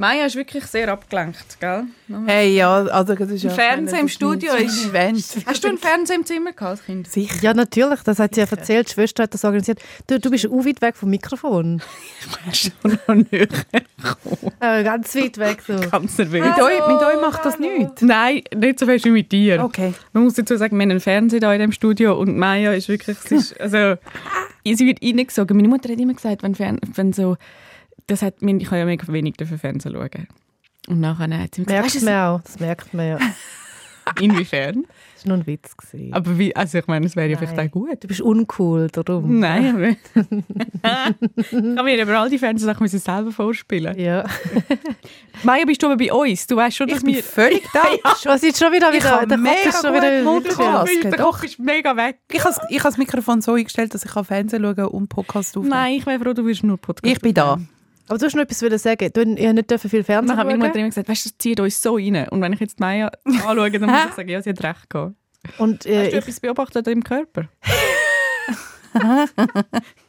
Maya ist wirklich sehr abgelenkt, gell? Hey, ja, also das ist ja... Fernseher im Studio ist- Event. Hast du einen Fernseher im Zimmer gehabt, als Kind? Sicher. Ja, natürlich, das hat sie ja erzählt. Die Schwester hat das organisiert. Du, du bist auch weit weg vom Mikrofon. Schon noch nicht. Äh, ganz weit weg. So. Ganz nervös. Mit euch, mit euch macht das nichts? Nein, nicht so fest wie mit dir. Okay. Man muss dazu sagen, wir haben einen Fernseher da in dem Studio und Maya ist wirklich, sie, ist, also, sie wird reingesogen. Meine Mutter hat immer gesagt, wenn, Fern, wenn so, das hat, ich kann ja mega wenig dafür Fernsehen schauen. Und nachher hat sie mir Merkt gesagt, man auch. Das merkt man ja. Das weißt inwiefern? war nur ein Witz. Gewesen. Aber wie, also ich meine, es wäre ja Nein. vielleicht auch gut. Du bist uncool, darum. Nein, aber ich kann mir aber all die Fernsehsachen müssen selber vorspielen. Ja. Maya, bist du aber bei uns? Du weißt schon, dass Ich wir... völlig da. Schon, sind schon wieder wieder. Der Kopf mega ist schon wieder. Multitasken. Der. Koch ist mega weg. Ich habe ich habe das Mikrofon so eingestellt, dass ich Fernsehen schauen und Podcast aufnehmen Nein, ich wäre froh, du wirst nur Podcast Ich bin da. aufnehmen. Aber du hast noch etwas sagen. Du hast nicht dürfen viel Fernsehen dann Mutter schauen. immer gesagt, weißt du, das zieht uns so rein. Und wenn ich jetzt Maya anschaue, dann muss ich sagen, ja, sie hat recht gehabt. Und Hast äh, du ich etwas beobachtet im Körper?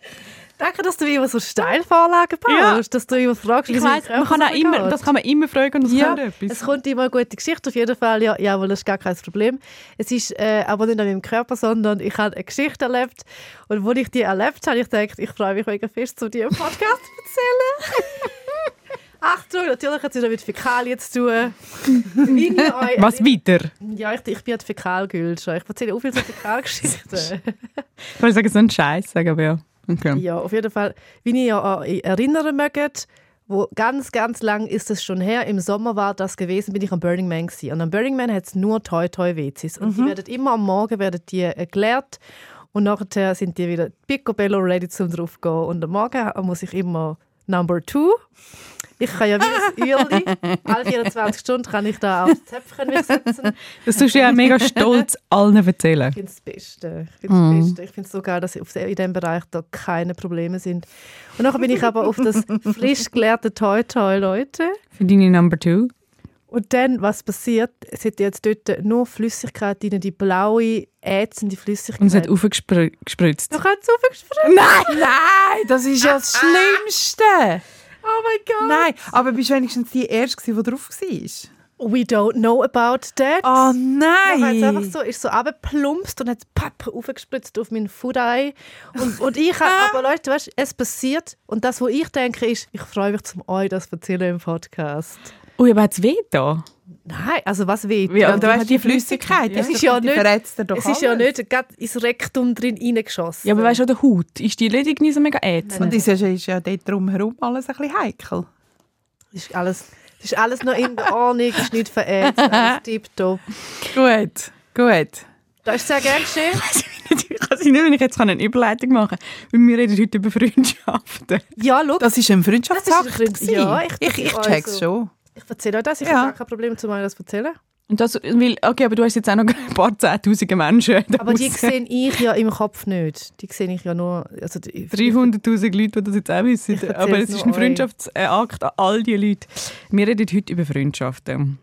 denke, dass du immer so Steilvorlagen Ja. baust. Dass du immer fragst, Ich es weiss, man kann auch immer, geht. das kann man immer fragen und das Ja, kommt etwas. Es kommt immer eine gute Geschichte, auf jeden Fall. Ja, jawohl, das ist gar kein Problem. Es ist äh, aber nicht an meinem Körper, sondern ich habe eine Geschichte erlebt. Und als ich die erlebt habe, ich gedacht, ich freue mich mega fest, zu dir im Podcast zu erzählen. Achtung, natürlich hat es wieder mit Fäkalien zu tun. Was weiter? Ja, ich, ich bin ein Fäkalgülscher. Ich erzähle auch viel so Fäkalgeschichten. Ich wollte sagen, so ein Scheiß, sagen aber ja. Okay. Ja, auf jeden Fall, wie ihr ja erinnern mögt, wo ganz, ganz lang ist es schon her, im Sommer war das gewesen, bin ich am Burning Man gewesen. Und am Burning Man hat es nur Toy Toy WCs. Und die werden immer am Morgen werden die äh, geleert und nachher sind die wieder picobello ready zum drauf gehen. Und am Morgen muss ich immer Number Two. Ich kann ja wie ein Uhrli, alle 24 Stunden kann ich da aufs Zäpfchen setzen. Das tust du ja mega stolz allen erzählen. Ich finde es das Beste. Ich finde es Beste. Ich finde es so geil, dass in diesem Bereich da keine Probleme sind. Und nachher bin ich aber auf das frisch gelehrte Toy Toy, Leute. Für deine Number Two. Und dann, was passiert? Es hat jetzt dort nur Flüssigkeit drin, die blaue, ätzende Flüssigkeit. Und es hat aufgespritzt. Du kannst aufgespritzt. Nein! Nein, das ist ja das Schlimmste. Oh mein Gott. Nein, aber bist du wenigstens die Erste, die drauf war? We don't know about that. Oh Dann hat es einfach nein! so, ist so runtergeplumpst und hat papp aufgespritzt auf meinen Foodeye. Und, und ich habe, aber Leute, weißt, es passiert. Und das, was ich denke, ist, ich freue mich, zum euch das zu erzählen im Podcast. Ui, aber hat es weh da? Nein, also was weht? Ja, Ja, und weißt, die Flüssigkeit, Flüssigkeit, Es ist ja die nicht- es ist ja nicht gerade ins Rektum drin reingeschossen. Ja, aber weißt du, der Haut, ist die ledig nicht so mega Und ätzend? das ist, ist ja dort drumherum alles ein bisschen heikel. Ist alles, das ist alles noch in der Ordnung, ist nicht verätzt, alles tipptopp. Gut, gut. Das ist sehr gerne geschehen. ich kann nicht, wenn ich jetzt eine Überleitung machen kann, weil wir reden heute über Freundschaften. Ja, schau, Das ist ein Das Freundschaftsakt. ist ein Freund-. Ja, ich- ich, ich also- check's schon. ich erzähle euch das, ich Ja. habe gar kein Problem, zu euch das zu erzählen. Und das, weil, okay, aber du hast jetzt auch noch ein paar zehntausende Menschen. Aber die sehe ich ja im Kopf nicht. Die sehe ich ja nur... Also die, 300'000 Leute, die das jetzt auch wissen. Aber es ist ein. Freundschaftsakt an all die Leute. Wir reden heute über Freundschaften.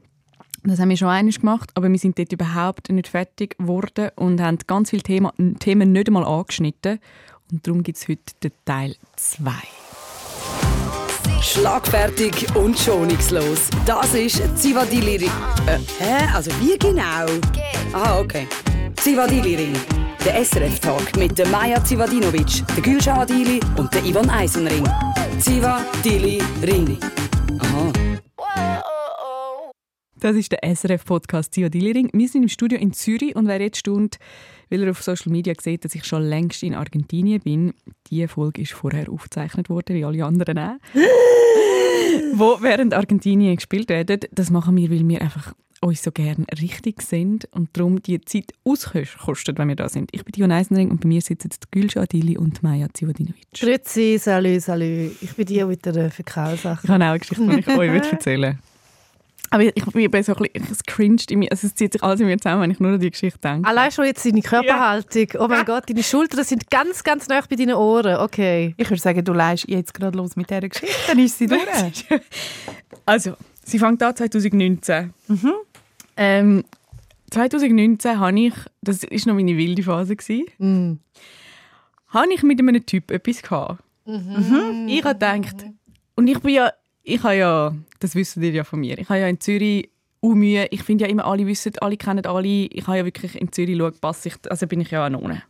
Das haben wir schon einmal gemacht, aber wir sind dort überhaupt nicht fertig geworden und haben ganz viele Thema, Themen nicht einmal angeschnitten. Und darum gibt es heute den Teil 2. Schlagfertig und schonungslos. Das ist Zivadili Ring. Äh, hä? Also wie genau? Aha, okay. Zivadili Ring. Der SRF-Tag mit der Maja Zivadinovic, der Gülşah Adili und der Ivan Eisenring. Zivadili Ring. Aha. Das ist der SRF-Podcast «Zio Dillering». Wir sind im Studio in Zürich und wer jetzt stund, weil er auf Social Media sieht, dass ich schon längst in Argentinien bin. Diese Folge ist vorher aufgezeichnet worden, wie alle anderen auch. wo während Argentinien gespielt werden. Das machen wir, weil wir einfach uns so gerne richtig sind und darum die Zeit auskostet, wenn wir da sind. Ich bin Dion Eisenring und bei mir sitzen Gülşah Adili und Maja Zivadinovic. Grüezi, salü, salü. Ich bin die mit der Fäkalsache. Ich habe auch eine Geschichte, die ich euch erzählen würde. Aber ich, ich bin so ein bisschen, es cringed in mir, also es zieht sich alles in mir zusammen, wenn ich nur an die Geschichte denke. Allein schon jetzt deine Körperhaltung. Oh mein Gott, deine Schultern sind ganz, ganz nah bei deinen Ohren. Okay. Ich würde sagen, du leist jetzt gerade los mit dieser Geschichte, dann ist sie durch. Also, sie fängt an 2019. Ähm, 2019 habe ich, das war noch meine wilde Phase, gewesen, Mm. habe ich mit einem Typ etwas gehabt. Ich habe gedacht, und ich bin ja, ich habe ja, das wissen ihr ja von mir, ich habe ja in Zürich auch Mühe. Ich finde ja immer, alle wissen, alle kennen alle. Ich habe ja wirklich in Zürich geschaut, passe ich, also bin ich ja auch Nonne.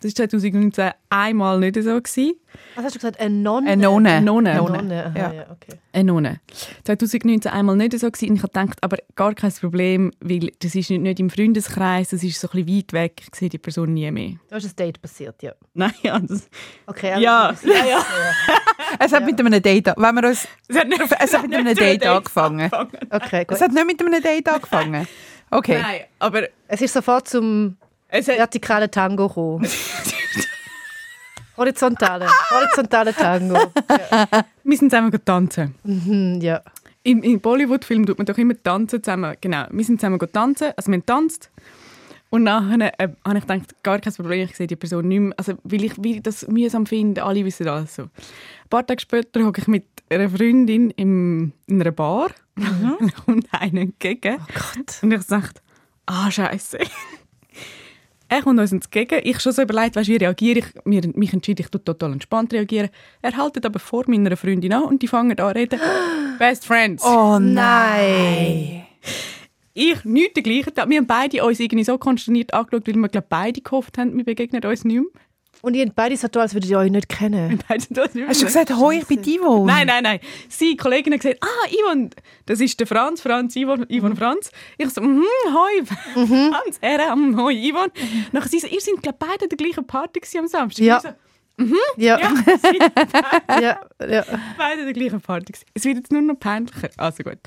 Das war 2019 einmal nicht so. Gewesen. Was hast du gesagt? Eine Nonne? Eine Nonne. Eine Nonne. Eine Nonne. Aha, Ja. ja. okay. Eine Nonne. 2019 einmal nicht so gewesen. ich habe gedacht, aber gar kein Problem, weil das ist nicht, nicht im Freundeskreis, das ist so ein bisschen weit weg, ich sehe die Person nie mehr. Da ist ein Date passiert, ja. Nein, ja, das, Okay, also- ja, ja, ja. Es hat mit einem Date, wenn wir uns, Es hat, nicht, es hat mit einem Date angefangen. Okay, gut. Es hat nicht mit einem Date angefangen. Okay. Nein, aber Es ist sofort zum es hat, vertikalen Tango horizontale, horizontale Tango. wir sind zusammen tanzen. Hm, ja. Im, Im Bollywood-Film tut man doch immer tanzen zusammen. Genau, wir sind zusammen tanzen, also wir haben tanzt. Und nachher äh, habe ich gedacht, gar kein Problem, ich sehe die Person nicht mehr. Also, weil ich wie das mühsam finde, alle wissen das so. Ein paar Tage später hocke ich mit einer Freundin im, in einer Bar und kommt einer entgegen. Oh Gott. Und ich sage, ah, scheiße. Er kommt uns entgegen. Ich schon so überlegt, weißt, wie reagiere ich? Mir, mich entschieden, ich tue total entspannt reagieren. Er haltet aber vor meiner Freundin an und die fangen an zu reden. Best Friends. Oh Nein. Ich nicht der gleichen Tag. Wir haben beide uns irgendwie so konsterniert angeschaut, weil wir glaub, beide gehofft haben, wir begegnen uns nicht mehr. Und ihr beide so tun, als würdet ihr euch nicht kennen. Beide sind Hast du gesagt, hoi, ich bin Ivo? Nein, nein, nein. Sie, Kollegin, hat gesagt, ah, Yvonne, das ist der Franz, Franz, Yvonne, Yvonne Franz. Ich so, mhm, hoi, Franz, er, mm, hoi, Yvonne. Nachher sie so, ihr seid, glaube beide an der gleichen Party gewesen am Samstag. Ja. So, Ja, ja, sie sind ja, ja. beide an der gleichen Party gewesen. Es wird jetzt nur noch peinlicher. Also gut.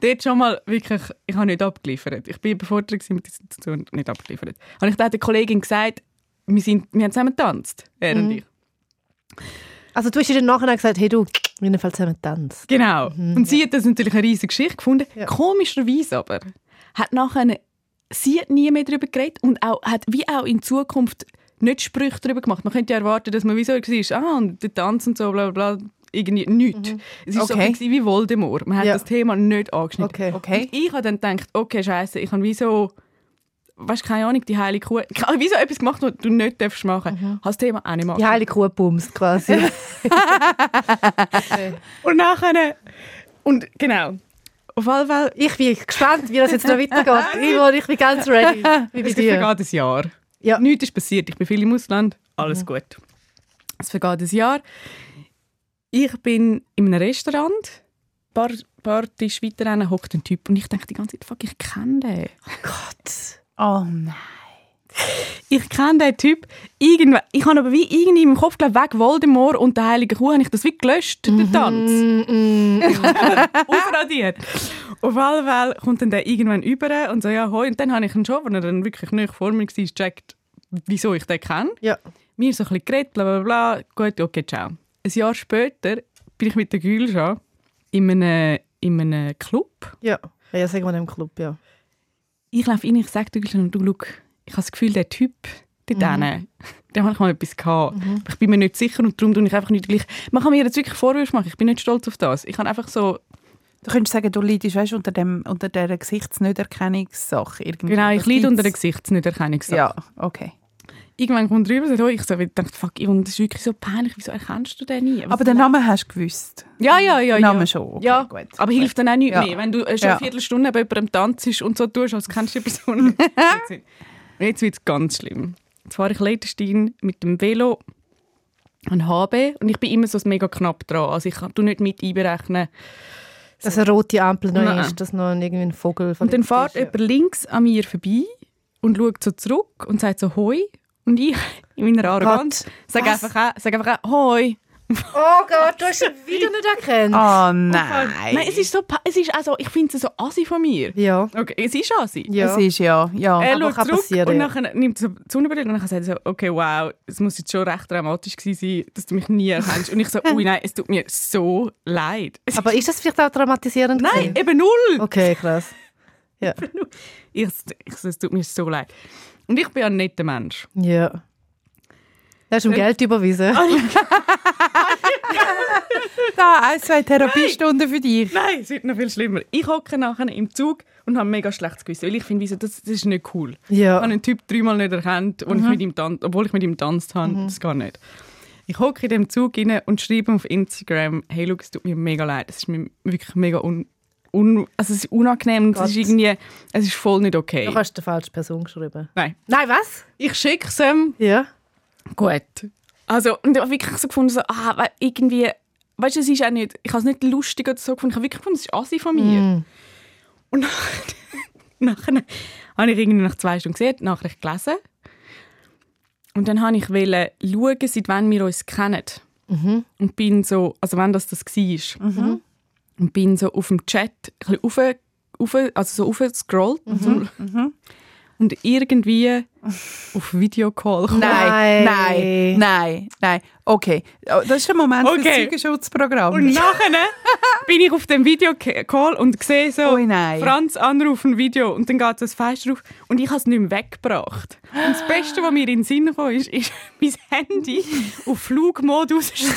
Dort schon mal wirklich, ich habe nicht abgeliefert. Ich bin überfordert mit der Situation und nicht abgeliefert. Habe ich dann der Kollegin gesagt, wir, sind, wir haben zusammen getanzt, er und ich. Also du hast ihr dann nachher gesagt, hey du, wir haben zusammen tanzt. Genau. und sie hat das natürlich eine riesige Geschichte gefunden. Ja. Komischerweise aber hat nachher eine, sie hat nie mehr darüber geredet und auch, hat wie auch in Zukunft nicht Sprüche darüber gemacht. Man könnte ja erwarten, dass man wie so war, ah, und der Tanz und so, bla bla bla, irgendwie nichts. Es war so Okay. bisschen wie Voldemort. Man hat Ja. das Thema nicht angeschnitten. Okay. Okay. Und ich habe dann gedacht, okay, scheiße, ich habe wie so, weißt keine Ahnung, die heilige Kuh, ich habe wie so etwas gemacht, was du nicht darfst machen. Mhm. Habe das Thema auch nicht machen. Die heilige Kuh bumst quasi. Und nachher, und genau, auf alle Fälle, Ich bin gespannt, wie das jetzt noch weitergeht. Ivo, ich bin ganz ready. Wie bei es dir. vergeht ein Jahr. Ja. Nichts ist passiert. Ich bin viel im Ausland. Alles gut. Es vergeht ein Jahr. Ich bin in einem Restaurant. Ein paar, paar Tische weiter hockt ein Typ. Und ich denke die ganze Zeit, fuck, ich kenne den. Gott. Oh nein. Ich kenne den Typ. Irgendwann, ich habe aber wie irgendwie im Kopf geglaubt, weg Voldemort und der Heilige Kuh, habe ich das wie gelöscht, den Tanz. Mm, mm. Aufradiert. Auf alle Fälle kommt dann der irgendwann über und so, ja, hoi. Und dann habe ich ihn schon, wenn er dann wirklich nicht vor mir war, gecheckt, wieso ich den kenne. Ja. mir so ein bisschen geredet, bla bla bla. Gut, okay, ciao. Ein Jahr später bin ich mit der Gülscha in einem, in einem Club. Ja. Ja, sagen wir im Club, ja. Ich laufe rein, ich sage Gülscha, du, schau, ich habe das Gefühl, der Typ dort mhm. da habe ich mal etwas gehabt. Aber Ich bin mir nicht sicher und darum tue ich einfach nicht gleich. Man kann mir jetzt wirklich Vorwürfe machen, ich bin nicht stolz auf das. Ich kann einfach so, Du könntest sagen, du leidest weißt, unter, dem, unter dieser Gesichtsnichterkennungssache. Irgendwie. genau, ich leide unter der. Gesichtsnichterkennungssache. Ja, okay. Irgendwann kommt er rüber und sagt, oh, ich so, ich dachte, fuck, Yvonne, das ist wirklich so peinlich, wieso erkennst du den nie? Was Aber den Namen hast du gewusst. Ja, ja, ja. Den ja. Namen schon. Okay, ja, gut. aber hilft dann auch nicht Ja. mehr. Wenn du schon Ja. eine Viertelstunde bei jemandem tanzt und so tust, als kennst du die Person. Und jetzt wird es ganz schlimm. Jetzt fahre ich Leitenstein mit dem Velo an HB und ich bin immer so mega knapp dran. Also ich kann du nicht mit einberechnen. Dass eine rote Ampel noch Nein. ist, dass noch irgendwie ein Vogel Und dann fährt ist, ja. jemand links an mir vorbei und schaut so zurück und sagt so «Hoi». Und ich in meiner Arroganz sage einfach, auch- sag einfach auch «Hoi». Oh Gott, du hast ihn wieder nicht erkannt. Oh nein. Nein, es ist so, pa- es ist also, ich finde es so assi von mir. Ja. Okay, es ist assi. Ja. Es ist ja, ja. Er Aber schaut kann zurück passieren, und ja. nachher nimmt er so die Sonnenbrille und dann sagt er so, okay, wow, es muss jetzt schon recht dramatisch gewesen sein, dass du mich nie erkennst. Und ich so, ui, nein, es tut mir so leid. Es Aber ist das vielleicht auch traumatisierend? nein, gewesen? eben null. Okay, krass. Ja. Ich, ich, so, es tut mir so leid. Und ich bin ein netter Mensch. ja. Du hast ihm Geld überwiesen. Da, ein, zwei Therapiestunden für dich. Nein, es wird noch viel schlimmer. Ich hocke nachher im Zug und habe mega schlechtes Gewissen, weil ich finde, das, das ist nicht cool. Ich Ja. habe einen Typ dreimal nicht erkannt, und ich mit ihm tan- obwohl ich mit ihm tanzt habe. Das geht nicht. Ich hocke in dem Zug rein und schreibe auf Instagram, hey, schau, es tut mir mega leid. Es ist mir wirklich mega un, un also es ist unangenehm und es ist irgendwie, es ist voll nicht okay. Du hast die falsche Person geschrieben. Nein. Nein, was? Ich schicke es ihm. Ja. Gut. Also, und ich habe wirklich so gefunden, so, ah, irgendwie, weißt du, es ist auch nicht, ich habe es nicht lustig oder so gefunden, ich habe wirklich gefunden, es ist assi von mir. Mm. Und nachher, nachher habe ich irgendwie nach zwei Stunden gesehen, die Nachricht gelesen. Und dann habe ich schauen, seit wann wir uns kennen. Mhm. Und bin so, also wenn das das war. Und bin so auf dem Chat ein bisschen rauf, rauf, also so aufgescrollt. So. Und irgendwie auf Videocall gekommen. Nein, Nein. nein, nein. Okay, Oh, das ist der Moment für Okay. das Zeugenschutzprogramm. Und nachher bin ich auf dem Videocall und sehe so, nein. Franz anrufen Video und dann geht das Fenster auf und ich habe es nicht mehr weggebracht. Und das Beste, was mir in den Sinn kam, ist, ist mein Handy auf Flugmodus stellen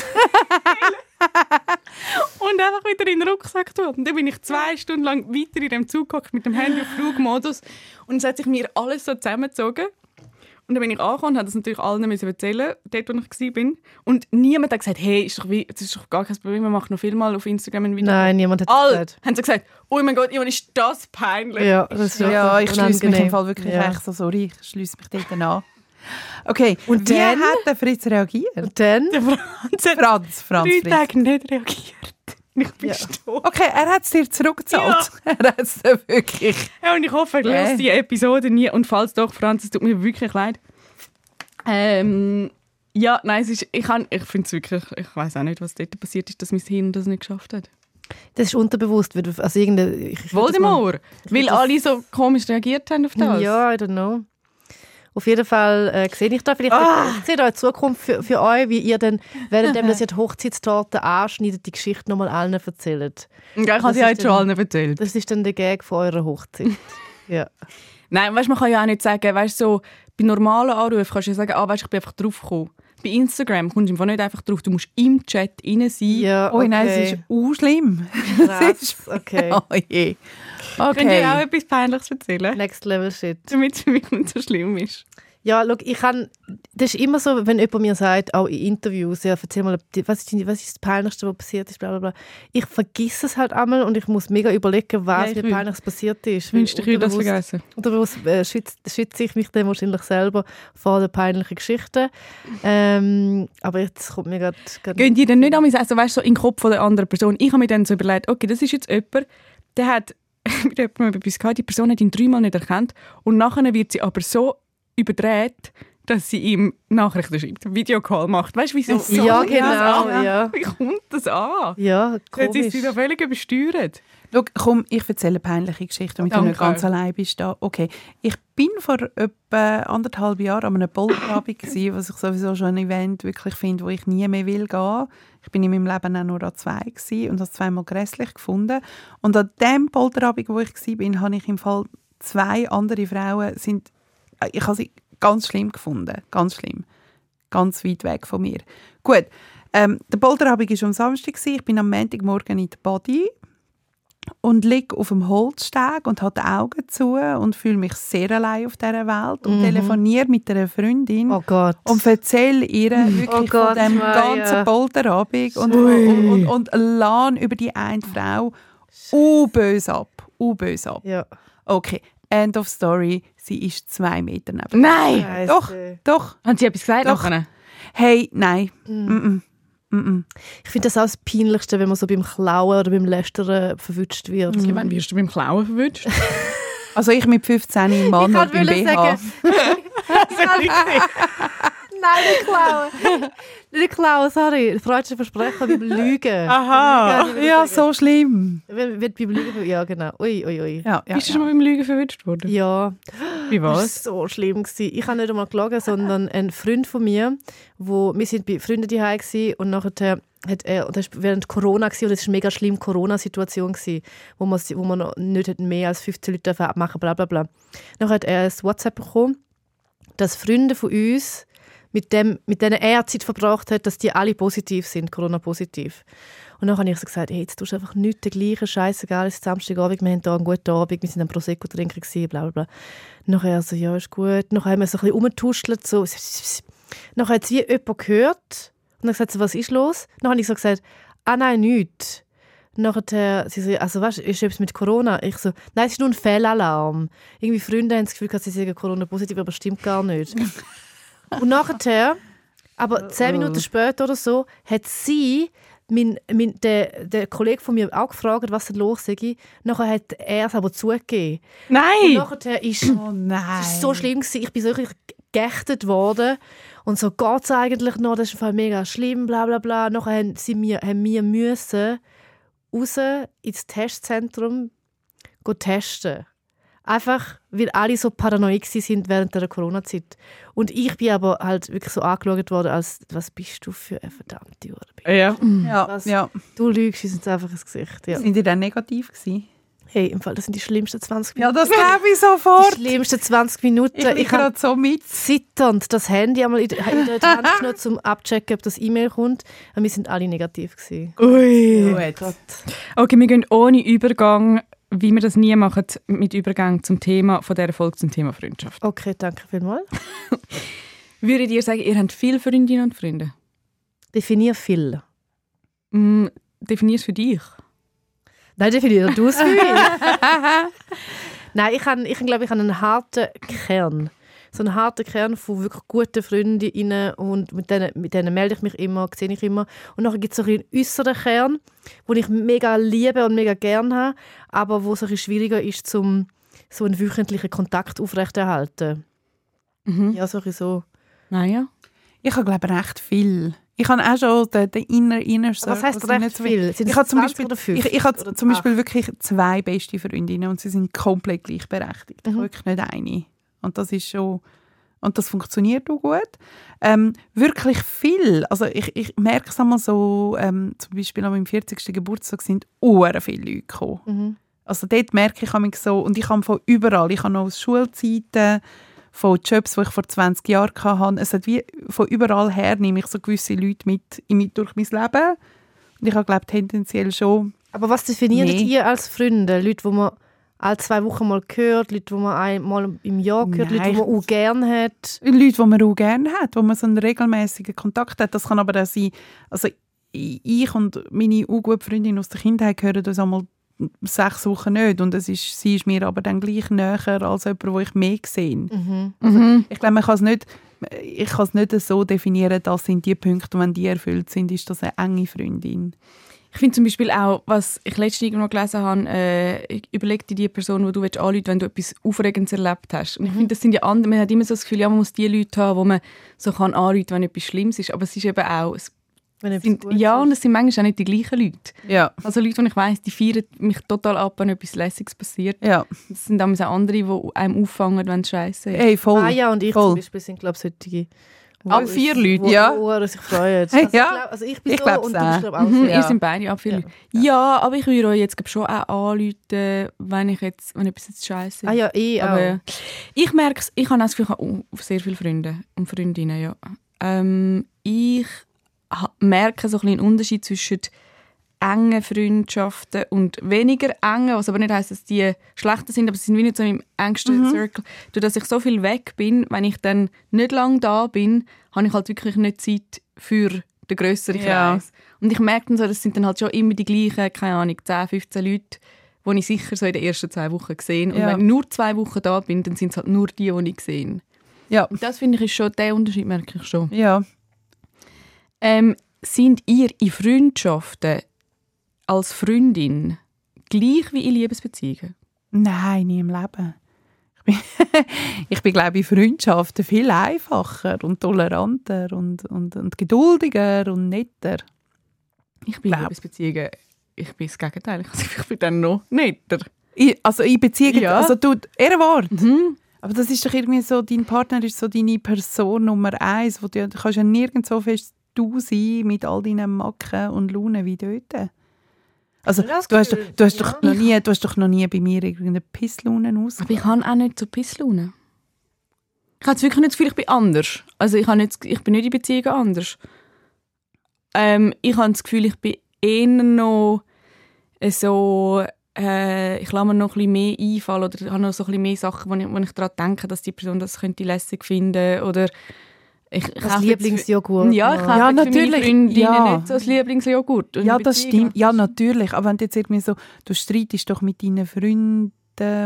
und einfach wieder in den Rucksack tun. Und dann bin ich zwei Stunden lang weiter in dem Zug gehockt mit dem Handy auf Flugmodus und es hat sich mir alles so zusammengezogen. Und dann bin ich angekommen und habe das natürlich allen müssen erzählen, dort, wo ich war. Und niemand hat gesagt, hey, ist doch wie, das ist doch gar kein Problem, wir machen noch viel mal auf Instagram ein Video. Nein, niemand hat Alle gesagt. haben so gesagt, oh mein Gott, Ivan, ist das peinlich. Ja, das ist ja, ich schließe mich im. Fall wirklich Ja. echt so, sorry, ich schließe mich dort an. Okay, Und wie dann? hat der Fritz reagiert? Und dann? Der Franz hat Franz, Franz drei Fritz. Tage nicht reagiert. Ich bin Ja. gestorben. Okay, er hat es dir zurückgezahlt. Er hat es wirklich. Ja, und ich hoffe, er hört die Episode nie. Und falls doch, Franz, es tut mir wirklich leid. Ähm, ja, nein, es ist, ich, kann- ich finde es wirklich, ich weiß auch nicht, was dort passiert ist, dass mein Hirn das nicht geschafft hat. Das ist unterbewusst. weil du- Also irgendeine, ich, ich Voldemort! Weil das- alle so komisch reagiert haben auf das. Ja, I don't know. Auf jeden Fall äh, sehe ich da vielleicht Ah. ich sehe da eine Zukunft für, für euch, wie ihr dann, während ihr die Hochzeitstorte anschneidet, die Geschichte nochmal allen erzählt. ja ich habe sie heute schon allen erzählt. Das ist dann der Gag von eurer Hochzeit. ja. Nein, weißt, man kann ja auch nicht sagen, weißt, so, bei normalen Anrufen kannst du ja sagen, ah, weißt, ich bin einfach drauf gekommen. Bei Instagram kommst du einfach nicht einfach drauf, du musst im Chat rein sein. ja Oh nein, es okay. ist auch schlimm. Krass, okay. Oh je. Könnt ihr auch Okay. etwas Peinliches erzählen? Next Level Shit. Damit es für mich nicht so schlimm ist. Ja, schau, ich kann, das ist immer so, wenn jemand mir sagt, auch in Interviews, ja, erzähl mal, was ist, was ist das Peinlichste, was passiert ist, bla bla bla. Ich vergesse es halt einmal und ich muss mega überlegen, was Ja, mir Peinliches passiert ist. Wünschte, ich das vergessen. Unterbewusst äh, schütze, schütze ich mich dann wahrscheinlich selber vor den peinlichen Geschichten. Ähm, aber jetzt kommt mir gerade... Gehen die dann nicht an mich also, weißt, so in den Kopf von der anderen Person? Ich habe mir dann so überlegt, okay, das ist jetzt jemand, der hat mit jemandem etwas gehabt, die Person hat ihn dreimal nicht erkannt. Und nachher wird sie aber so überdreht, dass sie ihm Nachrichten schreibt, Videocall macht. Weißt du, wieso? So, Ja, genau, ja. Wie kommt das an? Ja, Jetzt ist komisch. sie da völlig übersteuert. Schau, komm, ich erzähle eine peinliche Geschichte, damit du nicht Danke. ganz allein bist. Da. Okay, ich bin vor etwa anderthalb Jahren an einem gewesen, was ich sowieso schon ein Event wirklich finde, wo ich nie mehr will gehen. Ich bin in meinem Leben auch nur an zwei gewesen und das zweimal grässlich gefunden. Und an dem Polterabend, wo ich war, bin, habe ich im Fall zwei andere Frauen sind, äh, ich habe sie ganz schlimm gefunden, ganz schlimm, ganz weit weg von mir. Gut, ähm, der Polterabend war am Samstag, ich bin am Montagmorgen in der Body und liege auf dem Holzsteg und habe die Augen zu und fühle mich sehr allein auf dieser Welt und Mhm. telefoniere mit einer Freundin Oh Gott. und erzähle ihr wirklich Oh Gott, von dem Maja. ganzen Polterabend und, und, und, und lahn über die eine Frau u böse ab, u böse ab. ja. Okay, end of story, sie ist zwei Meter neben mir. Nein! Scheisse. Doch, doch, Haben sie etwas gesagt Doch. nachher? hey, nein, Mhm. mm -mm. Mm -mm. Ich finde das auch das Peinlichste, wenn man so beim Klauen oder beim Lästern verwünscht wird. Ich meine, wirst du beim Klauen verwünscht? Also ich mit 15 im Mann Ich und beim wollte BH. sagen- Nein, nicht klauen. nicht klauen, sorry. Freudsche Versprechen beim Lügen. Aha! Ja, Ja, so schlimm. Wenn beim Lügen, ja genau. Ui, ui, ui. Ja, ja, Bist du ja. schon mal beim Lügen verwünscht worden? Ja, Wie das was? war so schlimm. Gewesen. Ich habe nicht einmal gelogen, sondern ein Freund von mir, wo, wir sind bei Freunden daheim und nachher hat er, das war während Corona gewesen, und das war eine mega schlimme Corona-Situation gewesen, wo man, wo man nicht mehr als 15 Leute abmachen bla bla bla. Dann hat er ein WhatsApp bekommen, dass Freunde von uns mit, dem, mit denen er Zeit verbracht hat, dass die alle positiv sind, Corona-positiv. Und dann habe ich so gesagt, hey, jetzt tust du einfach nichts dergleichen, scheißegal, es ist Samstagabend, wir haben hier einen guten Abend, wir sind am Prosecco trinken bla bla bla. Nachher so, ja, ist gut. Nachher haben wir so ein bisschen rumgetuschelt, so. Nachher hat es wie jemand gehört, dann hat sie gesagt, was ist los? Dann habe ich so gesagt, ah nein, nichts. Nachher, sie so, also weißt, ist etwas mit Corona? Ich so, nein, es ist nur ein Fehlalarm. Irgendwie Freunde haben das Gefühl, sie sind Corona-positiv, aber stimmt gar nicht. Und nachher, aber zehn Minuten später oder so, hat sie mein, mein, der, der Kollege von mir auch gefragt, was denn los sei. Nachher hat er es aber zugegeben. Und Nein! nachher ist Oh nein. es war so schlimm. Gewesen. Ich bin so richtig geächtet worden. Und so geht es eigentlich noch, das ist Fall mega schlimm, bla bla bla. Nachher haben, sie mir, haben wir müssen raus ins Testzentrum testen. Einfach, weil alle so paranoid sind während der Corona-Zeit. Und ich bin aber halt wirklich so angeschaut worden, als was bist du für eine verdammte Hure. Ja. Ja, Was? ja. Du lügst uns einfach ins Gesicht. Ja. Sind die dann negativ gewesen? Hey, im Fall, das sind die schlimmsten 20 Ja, Minuten. das glaube ich die sofort. schlimmsten 20 Minuten. Ich bin ich habe gerade so mit. zitternd das Handy einmal in der in der Hand genommen, um abzuchecken, ob das E-Mail kommt. Und wir sind alle negativ. Gewesen. Ui. Gut. Okay, wir gehen ohne Übergang, wie wir das nie machen, mit Übergang zum Thema von dieser Folge zum Thema Freundschaft. Okay, danke vielmals. Würdet ihr sagen, ihr habt viele Freundinnen und Freunde? Definier viel. Mm, definier es für dich. Nein, definier du es für mich. Nein, ich, habe, ich glaube, ich habe einen harten Kern. So einen harten Kern von wirklich guten Freundinnen und mit denen, mit denen melde ich mich immer, sehe ich immer. Und nachher gibt es so einen äußeren Kern, den ich mega liebe und mega gerne habe, aber wo es ein schwieriger ist, zum so einen wöchentlichen Kontakt aufrechterhalten. Mhm. Ja, so ein bisschen so. Naja. Ich habe glaube recht viel. Ich habe auch schon den, den inner inner Was Circle, heisst sind recht nicht so viel? Sind Ich habe zum 20 Beispiel, oder ich, 50 ich habe oder zum Beispiel wirklich zwei beste Freundinnen und sie sind komplett gleichberechtigt. Ich Mhm. habe wirklich nicht eine. Und das ist schon und das funktioniert auch gut. Ähm, wirklich viel. Also ich, ich merke es einmal so, ähm, zum Beispiel an meinem 40. Geburtstag sind ure viele Leute gekommen. Mhm. Also dort merke ich mich so, und ich habe von überall, ich habe noch aus Schulzeiten, von Jobs, die ich vor 20 Jahren hatte, es hat wie von überall her nehme ich so gewisse Leute mit, mit durch mein Leben. Und ich habe, glaube tendenziell schon, Aber was definiert Nee. ihr als Freunde? Leute, die man alle zwei Wochen mal hört, Leute, die man einmal im Jahr hört, Nein, Leute, die man auch gerne hat. Leute, die man auch gerne hat, wo man so einen regelmäßigen Kontakt hat. Das kann aber auch sein, also ich und meine auch gute Freundin aus der Kindheit hören uns einmal sechs Wochen nicht und es ist, sie ist mir aber dann gleich näher als jemand, wo ich mehr sehe. Mhm. Mhm. Ich glaube, man kann es nicht, ich kann es nicht so definieren, das sind die Punkte, wenn die erfüllt sind, ist das eine enge Freundin. Ich finde zum Beispiel auch, was ich letztens irgendwo gelesen habe, äh, überleg dir die Person, die du willst anrufen wenn du etwas Aufregendes erlebt hast. Und ich finde, das sind ja andere, man hat immer so das Gefühl, ja, man muss die Leute haben, wo man so kann anrufen wenn etwas Schlimmes ist. Aber es ist eben auch, es sind, ja, ist. und es sind manchmal auch nicht die gleichen Leute. Ja. Also Leute, die ich weiss, die feiern mich total ab, wenn etwas Lässiges passiert. Ja. Das sind damals auch andere, die einem auffangen, wenn es scheiße ist. Hey, voll. Maya und ich voll. zum Beispiel sind, glaube ich, solche... Alle vier Leute, ja. Wo sich freut. Hey, also, ja. ich glaub, also ich bin Ich so und du auch. bist glaub, auch Mhm, so. Ihr sind beide ab viele Ja. Leute. Ja, aber ich würde euch jetzt glaub, schon auch anrufen, wenn ich jetzt, wenn etwas jetzt scheiße Ah ja, auch. Aber ich merke es, ich habe auch das Gefühl, ich habe auch sehr viele Freunde und Freundinnen, ja. Ähm, ich merke so ein einen Unterschied zwischen engen Freundschaften und weniger engen, was aber nicht heisst, dass die schlechter sind, aber sie sind wie nicht so im engsten Circle. Dadurch, dass ich so viel weg bin, wenn ich dann nicht lange da bin, habe ich halt wirklich nicht Zeit für den grösseren Ja. Kreis. Und ich merke dann so, das sind dann halt schon immer die gleichen, keine Ahnung, 10, 15 Leute, die ich sicher so in den ersten zwei Wochen gesehen Und Ja. wenn ich nur zwei Wochen da bin, dann sind es halt nur die, die ich sehe. Ja. Und das finde ich ist schon, der Unterschied merke ich schon. Ja. Ähm, sind ihr in Freundschaften als Freundin gleich wie in Liebesbeziehungen? Nein, nie im Leben. Ich bin, ich bin glaube ich, in Freundschaften viel einfacher und toleranter und, und, und geduldiger und netter. Ich bin in. Liebesbeziehungen, ich bin das Gegenteil. Ich bin dann noch netter. Ich, also in Beziehungen, Ja. also du, Ehrenwort. Mhm. Aber das ist doch irgendwie so, dein Partner ist so deine Person Nummer eins, wo du, du kannst ja nirgends so fest du sein mit all deinen Macken und Launen wie dort. Also das du hast, doch- du, hast ja. doch noch nie, du hast doch noch nie bei mir irgendeine Pisslaune aus. Aber ich habe auch nicht so Pisslaune. Ich habe wirklich nicht das Gefühl, ich bin anders. Also ich, habe nicht, ich bin nicht in Beziehungen anders. Ähm, ich habe das Gefühl, ich bin eher noch so... Äh, ich lasse mir noch ein bisschen mehr einfallen oder habe noch so ein bisschen mehr Sachen, wo ich, wo ich daran denke, dass die Person das könnte lässig finden oder ich jetzt- Lieblingsjoghurt. Ja, ich Ja, jetzt für meine natürlich, Freundinnen ja. nicht so das Lieblingsjoghurt. Und Ja, das stimmt. Ja, natürlich. Aber wenn du jetzt irgendwie so, du streitest doch mit deinen Freunden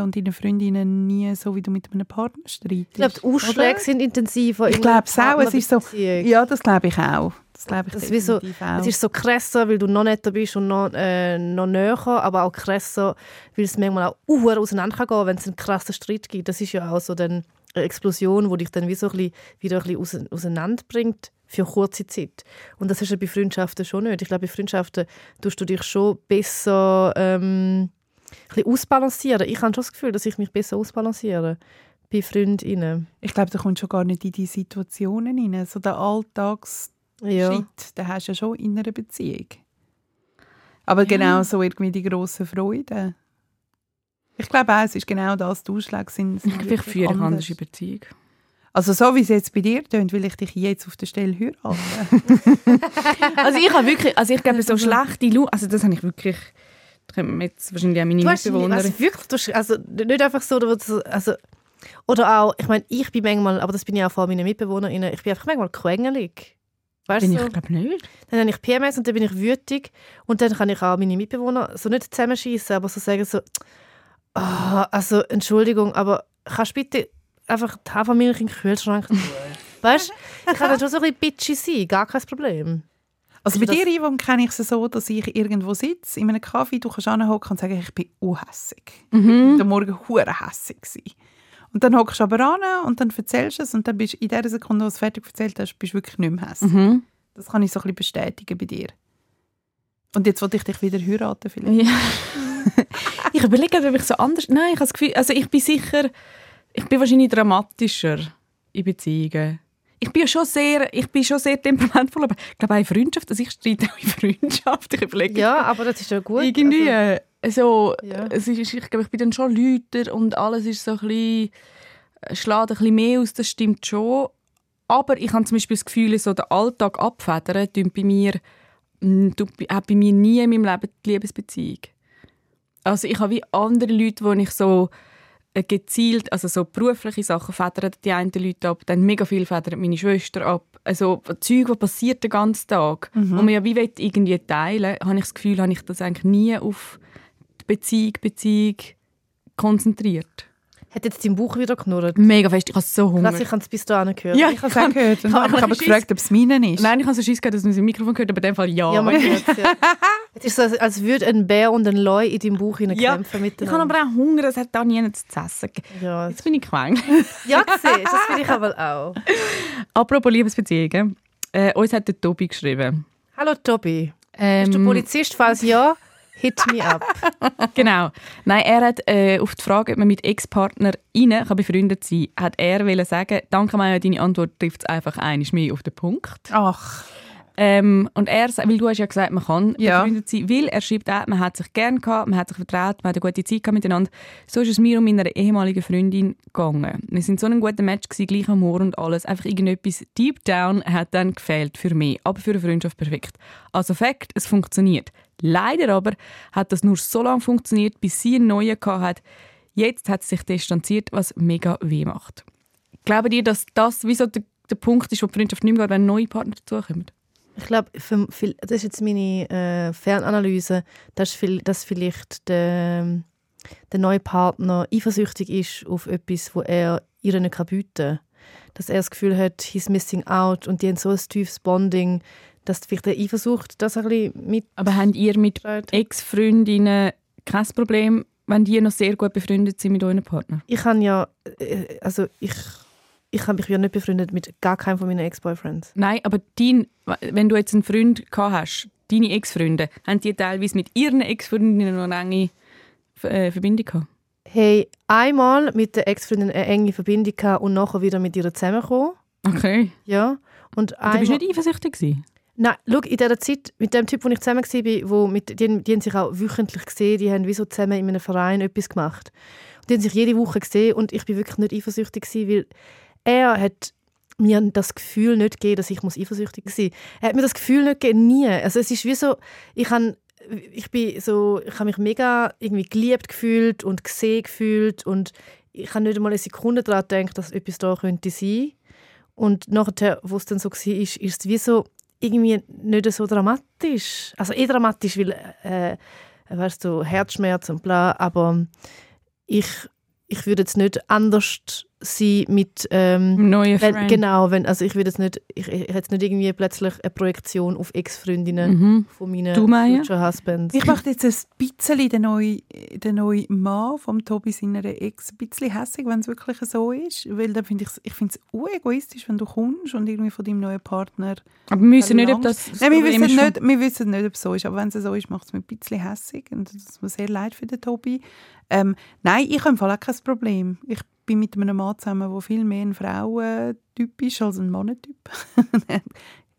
und deinen Freundinnen nie so, wie du mit einem Partner streitest. Ich glaube, die Ausschläge oder? sind intensiver. Ich glaube es auch. Es ist so, ja, das glaube ich auch. Das glaube ich Das ist wie so- auch. Es ist so krasser, weil du noch netter bist und noch, äh, noch näher, aber auch krasser, weil es manchmal auch uh, auseinander kann gehen, wenn es einen krassen Streit gibt. Das ist ja auch so dann eine Explosion, die dich dann wie so ein bisschen, wieder ein bisschen ause- auseinanderbringt für kurze Zeit. Und das ist ja bei Freundschaften schon nicht. Ich glaube, bei Freundschaften tust du dich schon besser ähm, ein bisschen ausbalancieren. Ich habe schon das Gefühl, dass ich mich besser ausbalanciere bei Freundinnen. ich glaube, du kommst schon gar nicht in die Situationen rein. So der Alltags Ja. Den hast du ja schon in einer Beziehung. Aber genau so irgendwie die grossen Freuden. Ich glaube auch, es ist genau das, die Ausschläge sind, sind Vielleicht führe ich anders. andere Beziehung. Also so wie es jetzt bei dir tönt, will ich dich jetzt auf der Stelle heiraten. Also ich habe wirklich, also ich glaube so schlechte Laune, also das habe ich wirklich, da können wir jetzt wahrscheinlich auch meine Mitbewohner. also wirklich, also nicht einfach so, oder, so- also, oder auch, ich meine, ich bin manchmal, aber das bin ich auch vor meinen MitbewohnerInnen, ich bin einfach manchmal quengelig. Weißt bin du? ich glaube nicht. Dann habe ich PMS und dann bin ich wütig und dann kann ich auch meine Mitbewohner so nicht zusammenschießen, aber so sagen so, «Ah, also Entschuldigung, aber kannst du bitte einfach die Hafermilch in den Kühlschrank tun? weißt du, ich kann dann schon so ein bisschen bitchy sein, gar kein Problem. Also Also bei dir, Yvonne, kenne ich es so, dass ich irgendwo sitze, in einem Kaffee, du kannst anhocken und sagen, ich bin unhässig. Mhm. Der Morgen hure hässig gsi. Und dann hockst du aber an und dann erzählst du es und dann bist du in der Sekunde, wo du es fertig erzählt hast, bist du wirklich nicht mehr hässig. Mhm. Das kann ich so ein bisschen bestätigen bei dir. Und jetzt wollte ich dich wieder heiraten vielleicht. Ja. ich überlege, ob ich so anders. Nein, ich habe das Gefühl, also ich bin sicher, ich bin wahrscheinlich dramatischer in Beziehungen. Ich bin ja schon sehr, ich bin schon sehr temperamentvoll, aber ich glaube auch in Freundschaft, also ich streite auch in Freundschaft. Ich überlege Ja, aber das ist ja gut. irgendwie Also, äh, Ja. es ist, ich glaube, ich bin dann schon lauter und alles ist so ein bisschen, äh, schlägt ein bisschen mehr aus, das stimmt schon. Aber ich habe zum Beispiel das Gefühl, so den Alltag abfedern, tut bei mir, hat bei mir nie in meinem Leben die Liebesbeziehung. Also ich habe wie andere Leute, wo ich so äh, gezielt, also so berufliche Sachen federn die einen Leute ab, dann mega viel federn meine Schwester ab. Also Zeug, was passiert den ganzen Tag, wo man ja wie will, irgendwie teilen, habe ich das Gefühl, habe ich das eigentlich nie auf die Beziehung, Beziehung konzentriert. Hat jetzt dein Buch wieder knurrt? Mega fest, ich habe so Hunger. Krass, ich habe es bis dahin gehört. Ja, Ich habe es auch gehört und Aber habe mich aber es ist- gefragt, ob es meine ist. Nein, ich habe so Schiss gehabt, dass man es im Mikrofon gehört, aber in dem Fall ja. Ja, man hört ja. Es ist so, als- würde ein Bär und ein Leu in deinem Bauch hinein Ja, kämpfen ich habe miteinander. aber auch Hunger, es hat da nie zu essen. Ja, Jetzt bin ich gefangen. ja gesehen, das finde ich aber auch. Apropos Liebesbeziehungen. Äh, uns hat der Tobi geschrieben. Hallo Tobi, Ähm, bist du Polizist? Falls ja, hit me up. Genau. Nein, er hat äh, auf die Frage, ob man mit Ex-PartnerInnen kann befreundet sein kann, hat er wollen sagen, danke Maja, deine Antwort trifft es einfach einiges mehr auf den Punkt. Ach, Ähm, und er, sa- weil du hast ja gesagt, man kann Ja. befreundet sein, weil er schreibt auch, man hat sich gern gehabt, man hat sich vertraut, man hat eine gute Zeit gehabt miteinander. So ist es mir und meiner ehemaligen Freundin gegangen. Wir sind so ein guter Match gewesen, gleich Humor und alles. Einfach irgendetwas deep down hat dann gefehlt für mich, aber für eine Freundschaft perfekt. Also Fakt, es funktioniert. Leider aber hat das nur so lange funktioniert, bis sie einen neuen gehabt hat. Jetzt hat sie sich distanziert, was mega weh macht. Glauben ihr, dass das wieso der, der Punkt ist, wo die Freundschaft nicht mehr geht, wenn neue Partner dazukommen? Ich glaube, das ist jetzt meine äh, Fernanalyse, dass, viel, dass vielleicht der, der neue Partner eifersüchtig ist auf etwas, wo er ihr nicht kann bieten kann. Dass er das Gefühl hat, he's missing out und die haben so ein tiefes Bonding, dass vielleicht er Eifersucht das ein bisschen mit Aber habt ihr mit Ex-Freundinnen kein Problem, wenn die noch sehr gut befreundet sind mit euren Partner? Ich habe ja, äh, also ich, ich habe mich ja nicht befreundet mit gar keinem von meinen Ex-Boyfriends. Nein, aber dein, wenn du jetzt einen Freund gehabt hast, deine Ex-Freunde, haben die teilweise mit ihren Ex-Freundinnen noch eine enge äh, Verbindung gehabt? Hey, einmal mit der Ex-Freundin eine enge Verbindung gehabt und nachher wieder mit ihr zusammengekommen. Okay. Ja. Und Du bist nicht eifersüchtig gewesen? Nein, schau, in dieser Zeit, mit dem Typ, wo ich zusammen war, wo mit, die, die haben sich auch wöchentlich gesehen, die haben wie so zusammen in einem Verein etwas gemacht. Und die haben sich jede Woche gesehen und ich bin wirklich nicht eifersüchtig gewesen, weil er hat mir das Gefühl nicht gegeben, dass ich eifersüchtig sein muss. Er hat mir das Gefühl nicht gegeben, nie. Also es ist wie so, ich habe ich bin so, ich habe mich mega irgendwie geliebt gefühlt und gesehen gefühlt und ich habe nicht einmal eine Sekunde daran gedacht, dass etwas da könnte sein. Und nachher, wo es dann so war, ist, ist es wie so irgendwie nicht so dramatisch. Also eh dramatisch, weil, äh, weißt du, Herzschmerz und bla, aber ich, ich würde jetzt nicht anders sein mit ähm, Neue wenn, genau, wenn, also ich würde jetzt nicht, ich, ich hätte jetzt nicht irgendwie plötzlich eine Projektion auf Ex-Freundinnen Mhm. von meinen Du, Maya? future Husbands. Ich mache jetzt ein bisschen den neuen, den neuen Mann vom Tobi seiner Ex ein bisschen hässig, wenn es wirklich so ist. Weil dann finde ich ich finde es egoistisch, wenn du kommst und irgendwie von deinem neuen Partner Aber wir wissen nicht, ob das, das Nein, wir wissen, ist nicht, wir wissen nicht, ob es so ist, aber wenn es so ist, macht es mir ein bisschen hässig und das tut mir sehr leid für den Tobi. Ähm, nein, ich habe im Fall auch kein Problem. Ich bin mit einem Mann zusammen, der viel mehr ein Frauentyp ist als ein Mannentyp.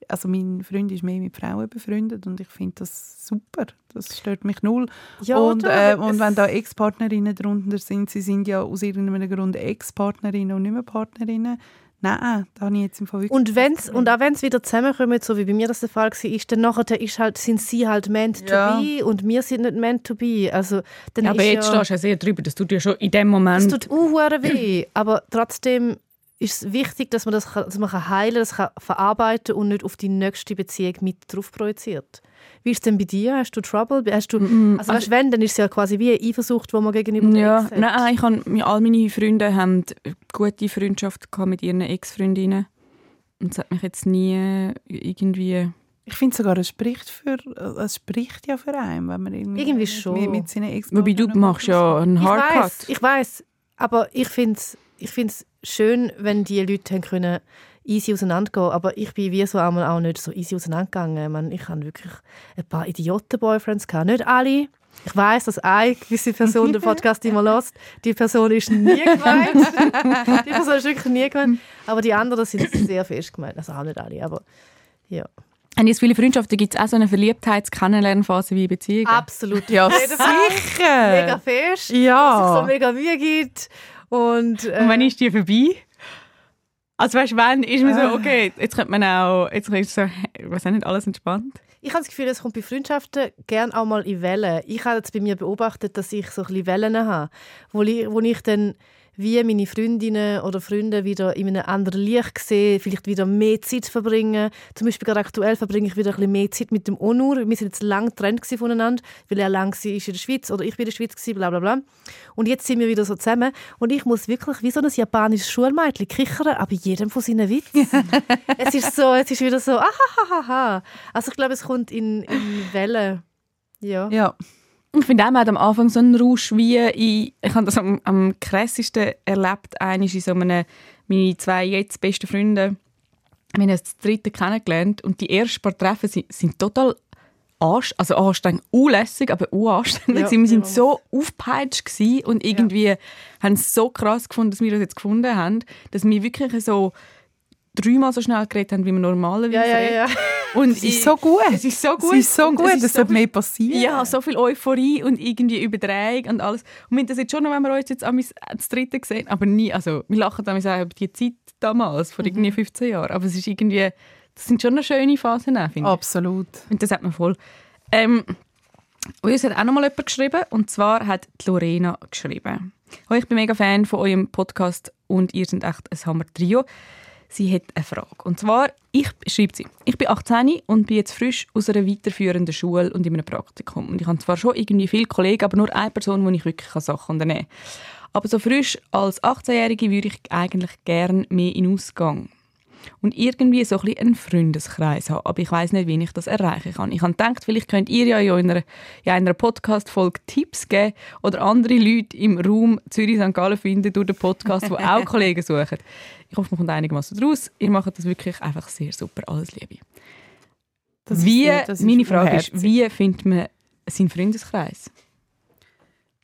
also mein Freund ist mehr mit Frauen befreundet und ich finde das super. Das stört mich null. ja, und, äh, und wenn da Ex-Partnerinnen drunter sind, sie sind ja aus irgendeinem Grund Ex-Partnerinnen und nicht mehr Partnerinnen, nein, da habe ich jetzt im Fall wirklich Und, wenn's, und auch wenn es wieder zusammenkommt, so wie bei mir das der Fall war, ist, dann nachher ist halt, sind sie halt meant Ja. to be und wir sind nicht meant to be. Also, dann Ja, aber jetzt ja, stehst du ja sehr drüber. Das tut ja schon in dem Moment. tut auch weh, aber trotzdem ist es wichtig, dass man das, kann, dass man kann heilen kann, das kann verarbeiten und nicht auf die nächste Beziehung mit drauf projiziert. Wie ist es denn bei dir? Hast du Trouble? Hast du, also, weißt, wenn, dann ist es ja quasi wie eine Eifersucht, die man gegenüber Ja, Ex hat. nein, ich hab, mir- all meine Freunde haben gute Freundschaft mit ihren Ex-Freundinnen. Und es hat mich jetzt nie irgendwie... Ich finde sogar, es spricht, für, es spricht ja für einen, wenn man irgendwie, Irgendwie schon. mit, mit seinen ex Wobei du machst ja einen Ich Hardcut. weiß, ich weiß, aber ich finde es ich find's schön, wenn die Leute haben können easy auseinandergehen, aber ich bin wie so einmal auch nicht so easy auseinandergegangen. Ich, meine, ich habe wirklich ein paar Idioten-Boyfriends gehabt, nicht alle. Ich weiß, dass eine gewisse Person den Podcast immer lässt. Die Person ist nie gemeint. die Person ist wirklich nie gemeint. Aber die anderen sind sehr fest gemeint. Also auch nicht alle, aber ja. Und jetzt viele Freundschaften gibt es auch so eine Verliebtheits-Kennenlernphase wie Beziehungen. Absolut. Ja, sicher! Mega fest. Ja. Dass es so mega Mühe gibt. Und, äh, Und wann ist die vorbei? Also weißt du, wann ist man Ah. so, okay, jetzt könnte man auch, jetzt ist so, auch nicht, alles entspannt. Ich habe das Gefühl, es kommt bei Freundschaften gerne auch mal in Wellen. Ich habe jetzt bei mir beobachtet, dass ich so ein bisschen Wellen habe, wo ich, wo ich dann wie meine Freundinnen oder Freunde wieder in einem anderen Licht sehe, vielleicht wieder mehr Zeit verbringen. Zum Beispiel gerade aktuell verbringe ich wieder ein bisschen mehr Zeit mit dem Onur. Wir sind jetzt lang getrennt voneinander, weil er lang war in der Schweiz oder ich bin in der Schweiz bla bla bla. Und jetzt sind wir wieder so zusammen und ich muss wirklich wie so ein japanisches Schulmädchen kichern, aber jedem von seinen Witzen. es ist so, es ist wieder so, ahahaha. Also ich glaube, es kommt in, in Wellen. Ja. Ja. Ich finde auch, man hat am Anfang so einen Rausch wie in, ich habe das am, am krassesten erlebt, einmal in so einem, meine zwei jetzt besten Freunde, wir haben uns das dritte kennengelernt und die ersten paar Treffen sind, sind total anst also anstrengend, unlässig, aber unanstrengend. Ja, wir sind ja. so aufgepeitscht gewesen und irgendwie haben es so krass gefunden, dass wir das jetzt gefunden haben, dass wir wirklich so dreimal so schnell geredet haben, wie wir normalerweise Ja, ja, reden. ja. Und Es ist so gut. Es ist so gut. Es ist so gut, es es so sollte viel- mehr passieren. ja, so viel Euphorie und irgendwie Überdrehung und alles. Und wir haben das jetzt schon noch, wenn wir uns jetzt am das dritte gesehen aber nie, also wir lachen dann auch über die Zeit damals, vor irgendwie 15 Jahren, aber es ist irgendwie, das sind schon noch schöne Phasen, finde ich. Absolut. Und das hat man voll. Ähm, und uns hat auch noch mal jemand geschrieben, und zwar hat die Lorena geschrieben. Oh, ich bin mega Fan von eurem Podcast und ihr seid echt ein Hammer-Trio. Sie hat eine Frage. Und zwar, ich, schreibt sie, ich bin 18 und bin jetzt frisch aus einer weiterführenden Schule und in einem Praktikum. Und ich habe zwar schon irgendwie viele Kollegen, aber nur eine Person, wo ich wirklich Sachen unternehmen kann. Aber so frisch als 18-Jährige würde ich eigentlich gerne mehr in Ausgang und irgendwie so ein bisschen einen Freundeskreis haben. Aber ich weiß nicht, wie ich das erreichen kann. Ich habe gedacht, vielleicht könnt ihr ja in einer, in einer Podcast-Folge Tipps geben oder andere Leute im Raum Zürich-St. Gallen finden durch den Podcast, die auch Kollegen suchen. Ich hoffe, man kommt einigermaßen daraus. Ihr macht das wirklich einfach sehr super. Alles Liebe. Das ist wie, ist meine Frage ist, wie findet man seinen Freundeskreis?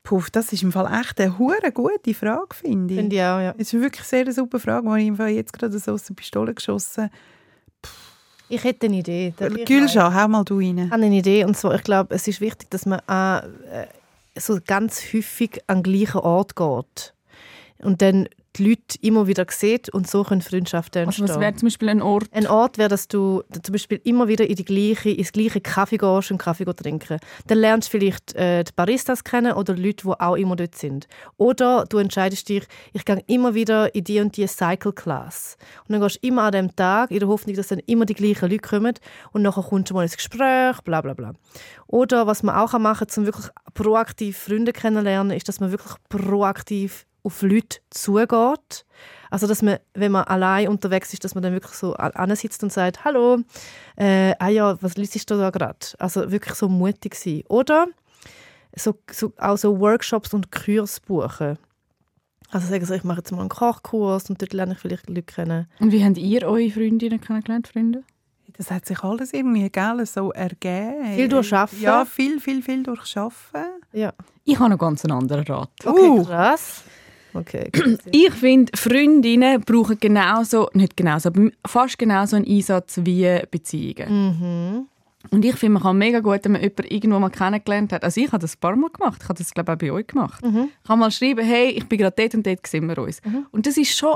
Puh, das ist im Fall echt eine hure gute Frage, finde ich. Finde ich auch, ja. Es ist wirklich sehr eine super Frage, die ich im Fall jetzt gerade so aus der Pistole geschossen Ich hätte eine Idee. Gülscha, hau mal du rein. Ich habe eine Idee und zwar, ich glaube, es ist wichtig, dass man äh, so ganz häufig an den gleichen Ort geht. Und dann die Leute immer wieder sieht und so können Freundschaften entstehen. Also was wäre zum Beispiel ein Ort? Ein Ort wäre, dass du zum Beispiel immer wieder in die gleiche, ins gleiche Kaffee gehst und Kaffee trinken. Dann lernst du vielleicht äh, die Baristas kennen oder Leute, die auch immer dort sind. Oder du entscheidest dich, ich gehe immer wieder in die und die Cycle Class. Und dann gehst du immer an dem Tag in der Hoffnung, dass dann immer die gleichen Leute kommen und nachher kommst du mal ins Gespräch, bla bla bla. Oder was man auch machen kann, um wirklich proaktiv Freunde kennenlernen, ist, dass man wirklich proaktiv auf Leute zugeht. Also, dass man, wenn man allein unterwegs ist, dass man dann wirklich so sitzt und sagt, hallo, äh, ah ja, was liest du da gerade? Also wirklich so mutig sein. Oder so, so, auch so Workshops und Kurs buchen. Also sagen sie, ich mache jetzt mal einen Kochkurs und dort lerne ich vielleicht Leute kennen. Und wie habt ihr eure Freundinnen kennengelernt, Freunde? Das hat sich alles irgendwie gell, so ergeben. Viel durch Arbeiten? Ja, viel, viel, viel durch Arbeiten. Ja. Ich habe noch ganz einen anderen Rat. Okay, uh. krass. Okay, ich finde, Freundinnen brauchen genauso, nicht genauso, aber fast genauso einen Einsatz wie Beziehungen. Mhm. Und ich finde, man kann mega gut, wenn man jemanden irgendwo mal kennengelernt hat. Also ich habe das ein paar Mal gemacht. Ich habe das, glaube ich, auch bei euch gemacht. Mhm. Ich kann mal schreiben, hey, ich bin gerade dort und dort, sehen wir uns. Mhm. Und das ist schon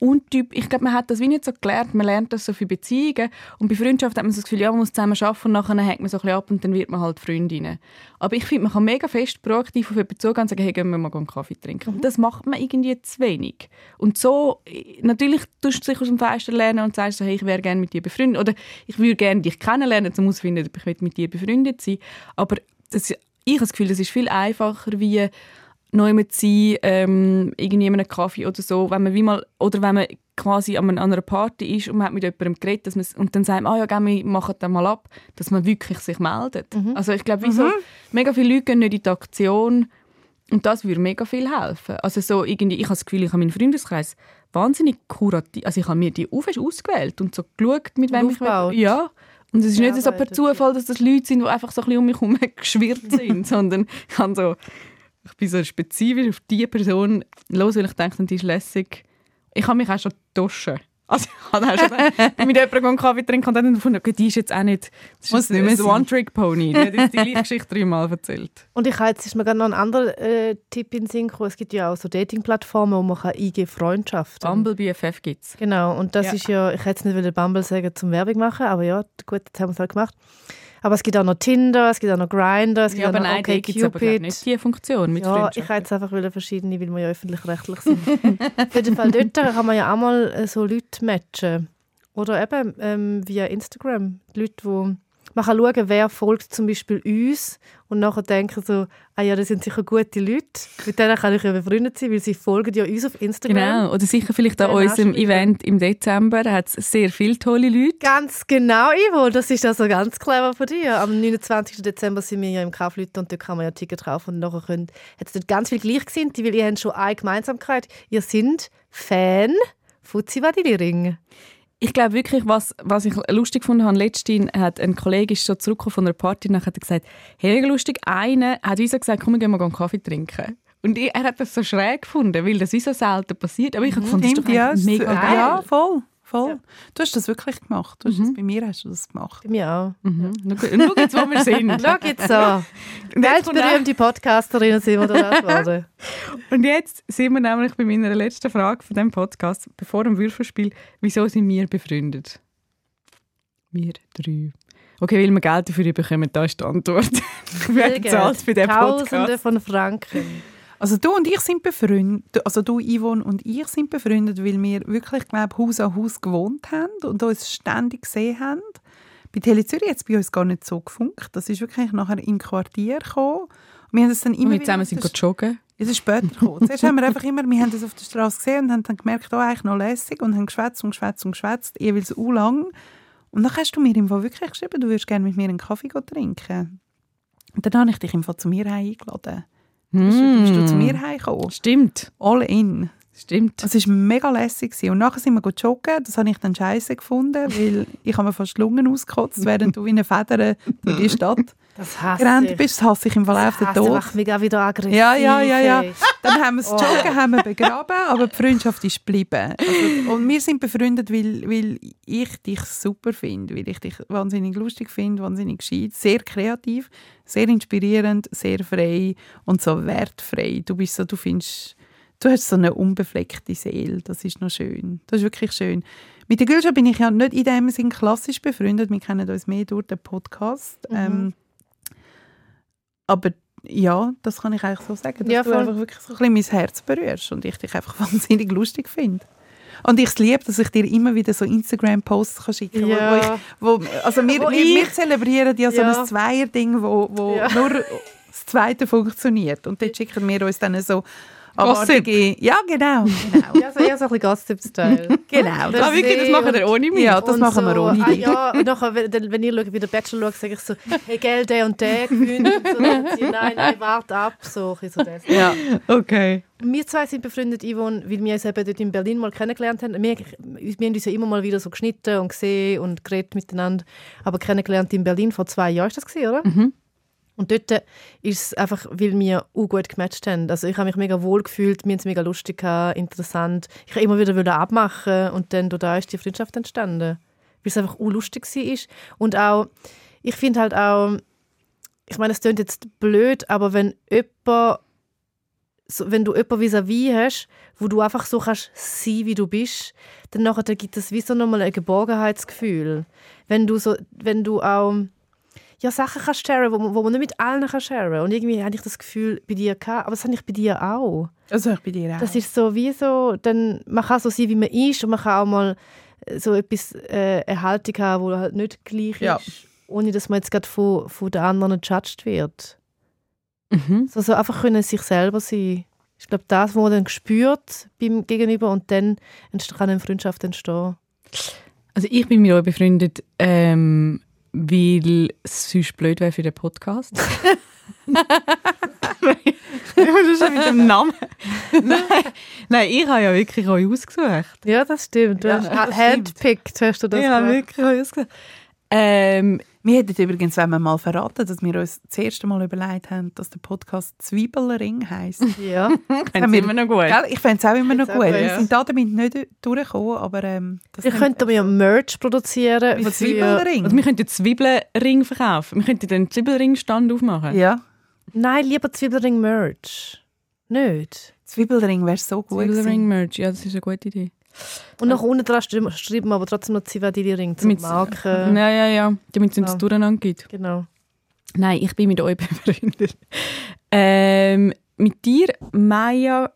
untyp. Ich glaube, man hat das wie nicht so gelernt. Man lernt das so für Beziehungen. Und bei Freundschaft hat man so das Gefühl, ja, man muss zusammen arbeiten und nachher hängt man so ein bisschen ab und dann wird man halt Freundinnen. Aber ich finde, man kann mega fest proaktiv auf jemanden zugehen und sagen, hey, gehen wir mal einen Kaffee trinken. Mhm. Das macht man irgendwie zu wenig. Und so, natürlich tust du dich aus dem Fenster lernen und sagst so, hey, ich wäre gerne mit dir befreundet. Oder ich würde gerne dich kennenlernen, um herauszufinden, ob ich mit dir befreundet sein Aber das, ich habe das Gefühl, das ist viel einfacher, wie neu mit sein, ähm, irgendwie in einem Kaffee oder so, wenn man wie mal, oder wenn man quasi an einer Party ist und man hat mit jemandem geredet dass man, und dann sagt man, ah ja, gell, wir machen das mal ab, dass man wirklich sich meldet. Mhm. Also ich glaube, mhm. mega viele Leute gehen nicht in die Aktion und das würde mega viel helfen. Also so irgendwie, ich habe das Gefühl, ich habe meinen Freundeskreis wahnsinnig kurativ, also ich habe mir die Aufwäsche ausgewählt und so geschaut, mit wem ich... Ja, und es ist nicht so per Zufall, dass das Leute sind, die einfach so ein bisschen um mich herum geschwirrt sind, sondern ich habe so ich bin so spezifisch auf diese Person los, weil ich denke, die ist lässig. Ich habe mich auch schon duschen. Also ich habe auch schon mit jemandem einen Kaffee trinken und dann gefunden, okay, die ist jetzt auch nicht, das ist nicht ein One-Trick-Pony. Die hat jetzt die gleiche Geschichte dreimal erzählt. Und ich habe jetzt ist mir gerade noch ein anderer äh, Tipp in den Sinn gekommen. Es gibt ja auch so Dating-Plattformen, wo man kann eingeben Freundschaften. Bumble BFF gibt es. Genau, und das Ja. ist ja, ich hätte jetzt nicht Bumble sagen zum Werbung machen, aber ja, gut, jetzt haben wir es halt gemacht. Aber es gibt auch noch Tinder, es gibt auch noch Grindr, es gibt Ja, auch aber noch nein, da gibt es aber nicht die Funktion mit Ja, ich wollte jetzt einfach wollen verschiedene, weil wir ja öffentlich-rechtlich sind. Auf jeden Fall dort kann man ja auch mal äh, so Leute matchen. Oder eben ähm, via Instagram. Die Leute, wo man kann schauen, wer folgt zum Beispiel uns und nachher denken so, ah ja, das sind sicher gute Leute. Mit denen kann ich ja befreundet sein, weil sie folgen ja uns auf Instagram. Genau, oder sicher vielleicht an Genau, unserem. Event im Dezember, da hat es sehr viele tolle Leute. Ganz genau, Ivo. Das ist also ganz clever von dir. Am 29. Dezember sind wir ja im Kaufleuten und dort kann man ja Ticket kaufen und nachher könnt, hat es dort ganz viel Gleichgesinnte, weil ihr habt schon eine Gemeinsamkeit. Ihr seid Fan von Zivadili-Ring. Ich glaube wirklich, was, was ich lustig gefunden habe, letztens hat ein Kollege ist schon zurückgekommen von einer Party und hat gesagt, hey, lustig, einer hat uns gesagt, komm, wir gehen mal einen Kaffee trinken. Und ich, er hat das so schräg gefunden, weil das wie so selten passiert. Aber ich habe gefunden, das ist doch ja, mega geil. ja, voll. Voll. Ja. Du hast das wirklich gemacht. Du hast das, bei mir hast du das gemacht. Bei mir auch. Mhm. Schau schau jetzt, wo wir sind. Schau jetzt auch- Weltberühmte Podcasterinnen sind wir da geworden. und jetzt sind wir nämlich bei meiner letzten Frage von diesem Podcast, bevor dem Würfelspiel, wieso sind wir befreundet? Wir drei. Okay, weil wir Geld dafür bekommen, da ist die Antwort. Wer zahlt für den Tausende Podcast? von Franken. Also du und ich sind befreundet, also du Yvonne und ich sind befreundet, weil wir wirklich, glaube Haus an Haus gewohnt haben und uns ständig gesehen haben. Bei Tele Zürich hat es bei uns gar nicht so gefunkt. Das ist wirklich nachher im Quartier gekommen. Wir haben es dann immer Und wir zusammen sind joggen. Es ist später gekommen. Zuerst haben wir einfach immer, wir haben das auf der Straße gesehen und haben dann gemerkt, oh, eigentlich noch lässig und haben geschwätzt und geschwätzt und geschwätzt, jeweils u lang. Und dann hast du mir im Fall wirklich geschrieben, du würdest gerne mit mir einen Kaffee trinken. Und dann habe ich dich im Fall zu mir heim Bist, du, bist du zu mir heimgekommen? Stimmt, All in. Stimmt. Es war mega lässig. Und nachher sind wir joggen. Das habe ich dann scheiße gefunden, weil ich habe mir fast die Lungen ausgekotzt, während du wie eine Feder durch die Stadt Das hasse gerannt bist. Das hasse ich im Fall auf den Das. Tod. macht mich auch wieder aggressiv. Ja, ja, ja, ja. Dann haben wir das Oh. Joggen haben wir begraben, aber die Freundschaft ist geblieben. Also, und wir sind befreundet, weil, weil ich dich super finde, weil ich dich wahnsinnig lustig finde, wahnsinnig gescheit, sehr kreativ, sehr inspirierend, sehr frei und so wertfrei. Du bist so, du findest du hast so eine unbefleckte Seele. Das ist noch schön. Das ist wirklich schön. Mit der Gülscha bin ich ja nicht in dem Sinn klassisch befreundet. Wir kennen uns mehr durch den Podcast. Mhm. Ähm, aber ja, das kann ich eigentlich so sagen, dass Ja, du einfach wirklich so ein bisschen mein Herz berührst und ich dich einfach wahnsinnig lustig finde. Und ich es liebe, dass ich dir immer wieder so Instagram-Posts kann schicken kann. Ja. Wo, wo, also wir, Wo wir, wir ich- zelebrieren ja so Ja. ein Zweier-Ding, wo, wo Ja. nur das Zweite funktioniert. Und dort schicken wir uns dann so Gossip. abartige... Ja, genau. genau. Ja, so eher so ein bisschen Gossip-Style. genau. Das Ah, wirklich, das er und- ohne mich? Ja, das Und machen wir so, ohne ah, dich. Ja, und nachher, wenn, wenn ihr schaut, wie der Bachelor schaut, sage ich so, hey, gell, der und der gewinnt. Und so, dann sie, nein, nein, warte ab. So, ein bisschen so das. Ja. Okay. Wir zwei sind befreundet, Yvonne, weil wir uns eben dort in Berlin mal kennengelernt haben. Wir, wir haben uns ja immer mal wieder so geschnitten und gesehen und geredet miteinander. Aber kennengelernt in Berlin vor zwei Jahren, ist das gewesen, oder? Mhm. Und dort ist es einfach, weil wir auch gut gematcht haben. Also ich habe mich mega wohl gefühlt, haben es mega lustig gehabt, interessant. Ich habe immer wieder abmachen und dann da ist die Freundschaft entstanden. Weil es einfach auch lustig war. Und auch, ich finde halt auch, ich meine, es klingt jetzt blöd, aber wenn jemand wenn du jemanden vis-à-vis hast, wo du einfach so kannst sein, wie du bist, dann nachher gibt es wie so nochmal ein Geborgenheitsgefühl. Wenn du so, wenn du auch ja, Sachen kannst sharen, wo, man- wo man nicht mit allen kann sharen. Und irgendwie habe ich das Gefühl bei dir gehabt, aber das habe ich bei dir auch. Das habe ich bei dir auch. Das ist so wie so, dann, man kann so sein, wie man ist und man kann auch mal äh, so etwas, äh, eine Haltung haben, die halt nicht gleich Ja. ist, ohne dass man jetzt gerade von, von den anderen gejudged wird. Mhm. So, so einfach können sich selber sein. Ich glaube, das, was man dann spürt beim Gegenüber und dann kann eine Freundschaft entstehen. Also ich bin mit euch befreundet, ähm, weil es sonst blöd wäre für den Podcast. das ist ja mit dem Namen. Nein, nein, ich habe ja wirklich euch ausgesucht. Ja, das stimmt. Du Ja, hast handpicked, hast du das ich habe gemacht. wirklich euch ausgesucht. Ähm, Wir hätten übrigens wenn wir mal verraten, dass wir uns das erste Mal überlegt haben, dass der Podcast Zwiebelring heisst. Ja. Fände ich immer noch gut. Gell? Ich fände es auch immer noch gut. Wir ja. sind da damit nicht durchgekommen, aber ähm, das Wir könnten ja Merch produzieren. Mit Zwiebelring. Also wir könnten Zwiebelring verkaufen. Wir könnten den Zwiebelring-Stand aufmachen. Ja, Nein, lieber Zwiebelring-Merch. Nicht. Zwiebelring wäre so gut. Zwiebelring-Merch, ja, das ist eine gute Idee. Und nach unten dran schreiben schreiben wir aber trotzdem noch Zivadili-Ring zum Damit's- Marken. Ja, ja, ja, damit es nicht Ja. durcheinander gibt. Genau. Nein, ich bin mit euch befreundet. Ähm, mit dir, Maya,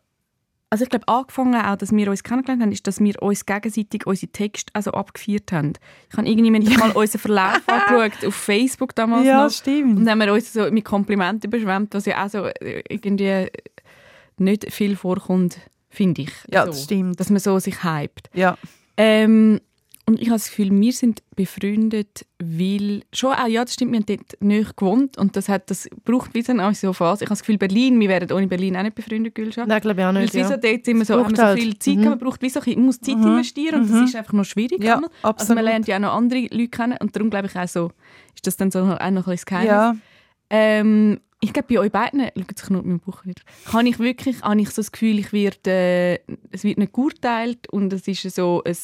also ich glaube, angefangen auch, dass wir uns kennengelernt haben, ist, dass wir uns gegenseitig unsere Texte also abgefeiert haben. Ich habe irgendwie nicht mal unseren Verlauf angeschaut, auf Facebook damals Ja, noch. stimmt. Und dann haben wir uns so mit Komplimenten überschwemmt, was ja auch so äh, irgendwie nicht viel vorkommt, finde ich. Ja, so, das stimmt. Dass man so sich hypt. Ja. Ähm, und ich habe das Gefühl, wir sind befreundet, weil schon auch, ja, das stimmt, wir haben dort nicht gewohnt und das, hat, das braucht wie so eine so Phase. Ich habe das Gefühl, Berlin, wir wären ohne Berlin auch nicht befreundet, Gülscha. Nein, glaube ich auch Weil nicht. es wie so Ja. dort sind wir so, haben wir so halt. viel Zeit, Mhm. man braucht wie so, man muss Zeit Mhm. investieren und Mhm. das ist einfach noch schwierig. Ja. Also man lernt ja auch noch andere Leute kennen und darum glaube ich auch so, ist das dann so auch noch ein bisschen das Geheimnis. Ja, Ähm, ich glaube, bei euch beiden, schaut sich nur mein Buch wieder, habe ich wirklich habe ich so das Gefühl, ich werde, äh, es wird nicht geurteilt und es ist so ein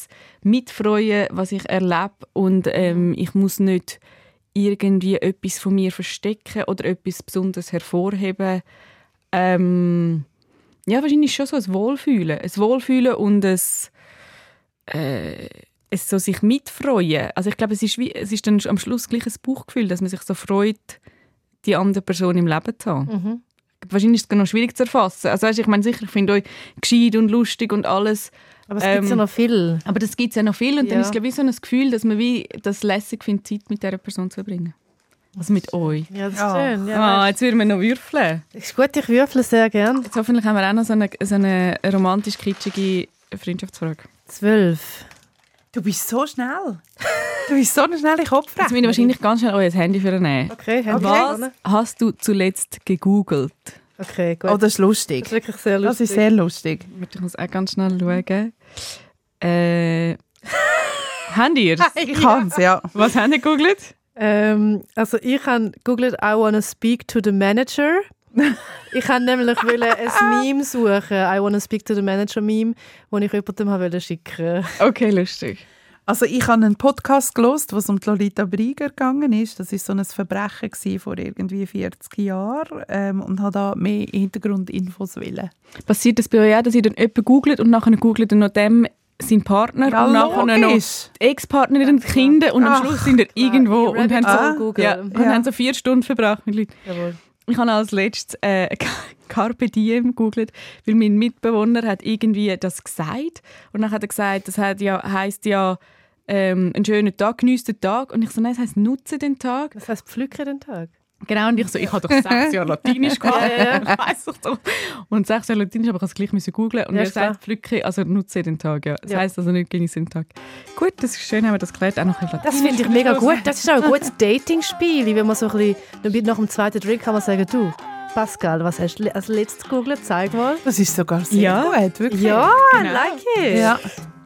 Mitfreuen, was ich erlebe und ähm, ich muss nicht irgendwie etwas von mir verstecken oder etwas besonders hervorheben. Ähm, ja, wahrscheinlich schon so ein Wohlfühlen. Ein Wohlfühlen und ein, äh, es so sich mitfreuen. Also ich glaube, es ist, wie, es ist dann am Schluss gleich ein Bauchgefühl, dass man sich so freut, die andere Person im Leben zu haben. Mhm. Wahrscheinlich ist es noch schwierig zu erfassen. Also weißt, ich meine sicher, ich finde euch gescheit und lustig und alles, Aber es gibt ja Ähm, noch viel. aber das gibt ja noch viel und dann Ja. ist es glaube ich so ein Gefühl, dass man wie das lässig findet, Zeit mit dieser Person zu verbringen. Also mit euch. Ja, das ist Ja. schön. Ja, ah, weißt jetzt würden wir noch würfeln. ist gut, ich würfle sehr gern. Jetzt hoffentlich haben wir auch noch so eine, so eine romantisch kitschige Freundschaftsfrage. Zwölf. Du bist so schnell. Du bist so eine schnelle Kopfrechnerin. Jetzt müssen wir wahrscheinlich ganz schnell euer Handy für nehmen. Okay, haben Was hast du zuletzt gegoogelt? Okay, gut. Oh, das ist lustig. das ist wirklich sehr lustig. Das ist sehr lustig. Ich muss auch ganz schnell schauen. Äh, habt ihr Ich kann es, ja. Was habt ihr gegoogelt? Ähm, also ich habe googelt I wanna speak to the manager. ich habe nämlich wollte ein Meme suchen, I wanna speak to the manager Meme, das ich jemandem wollte schicken. Okay, lustig. Also ich habe einen Podcast gelost, was um die Lolita Brieger gegangen ist. Das ist so ein Verbrechen vor irgendwie 40 Jahren ähm, und habe da mehr Hintergrundinfos wollen. Passiert das bei euch auch, dass ihr dann jemanden googelt und nachher googelt ihr noch dem sein Partner Ja, und nachher noch logisch. die Ex-Partnerin und Kinder und am Ach. Schluss sind ihr irgendwo Ja, und haben Ah, so, Google. ja, und Ja. haben so vier Stunden verbracht mit Leuten. Jawohl. Ich habe als letztes äh, Carpe Diem gegoogelt, weil mein Mitbewohner hat irgendwie das gesagt und dann hat er gesagt, das hat ja, heisst ja ähm, einen schönen Tag, genießt den Tag und ich so, nein, das heisst nutze den Tag. Das heißt, pflücke den Tag. Genau, und ich so, ich habe doch sechs Jahre Latinisch gehabt. Ja, ja. ich weiss doch so. Und sechs Jahre Latinisch, aber ich musste es gleich müssen googlen. Und Ja, er sagt, pflücke, also nutze den Tag, ja. Das Ja. heisst also nicht genieße den Tag. Gut, das ist schön, haben wir das geklärt. Auch noch ein bisschen Das Latinisch finde ich mega gut. Das ist auch ein gutes Dating-Spiel. Wenn man so ein bisschen, nach dem zweiten Drink kann man sagen, du, Pascal, was hast du als letztes gegoogelt? Zeig mal. Das ist sogar sehr Ja. gut, wirklich. Ja, Genau. I like it. Ja.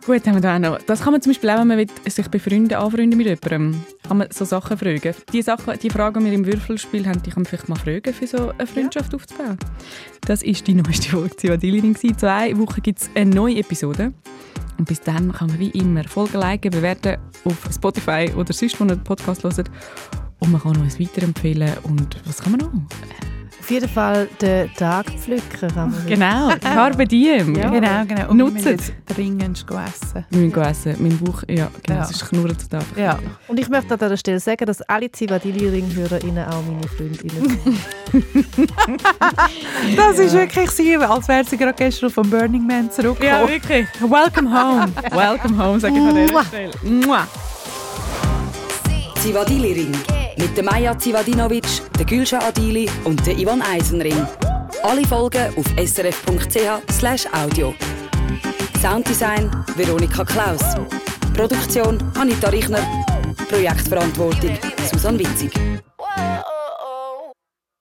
Gut, haben wir da auch noch. Das kann man zum Beispiel auch, wenn man sich befreunden, anfreunden mit jemandem, kann man so Sachen fragen. Die Sachen, die Fragen, die wir im Würfelspiel haben, die kann man vielleicht mal fragen, für so eine Freundschaft aufzubauen. Das ist die neueste Folge Zivadilining. In zwei Wochen gibt es eine neue Episode. Und bis dann kann man wie immer Folgen liken, bewerten auf Spotify oder sonst, wo ihr den Podcast hört. Und man kann uns weiterempfehlen. Und was kann man noch? Auf jeden Fall den Tag pflücken kann man. Genau, Carpe Diem. Ja. Genau, genau. Und Nutzt wir müssen jetzt dringend essen. Wir müssen essen. Mein Bauch, ja, genau, Ja. es ist knurrt zu Tag. Ja. Und ich möchte an dieser Stelle sagen, dass alle Zivadili-Ring-HörerInnen auch meine Freundinnen sind. Das ist wirklich sie, als wäre sie gerade gestern vom Burning Man zurückgekommen. Ja, wirklich. Welcome home. Welcome home, sage ich an dieser. Stelle. Mua. Zivadili Ring. Mit der Maja Zivadinovic, der Gülscha Adili und der Ivan Eisenring. Alle Folgen auf srf.ch audio. Sounddesign Veronika Klaus. Produktion Anita Richner. Projektverantwortung Susanne Witzig.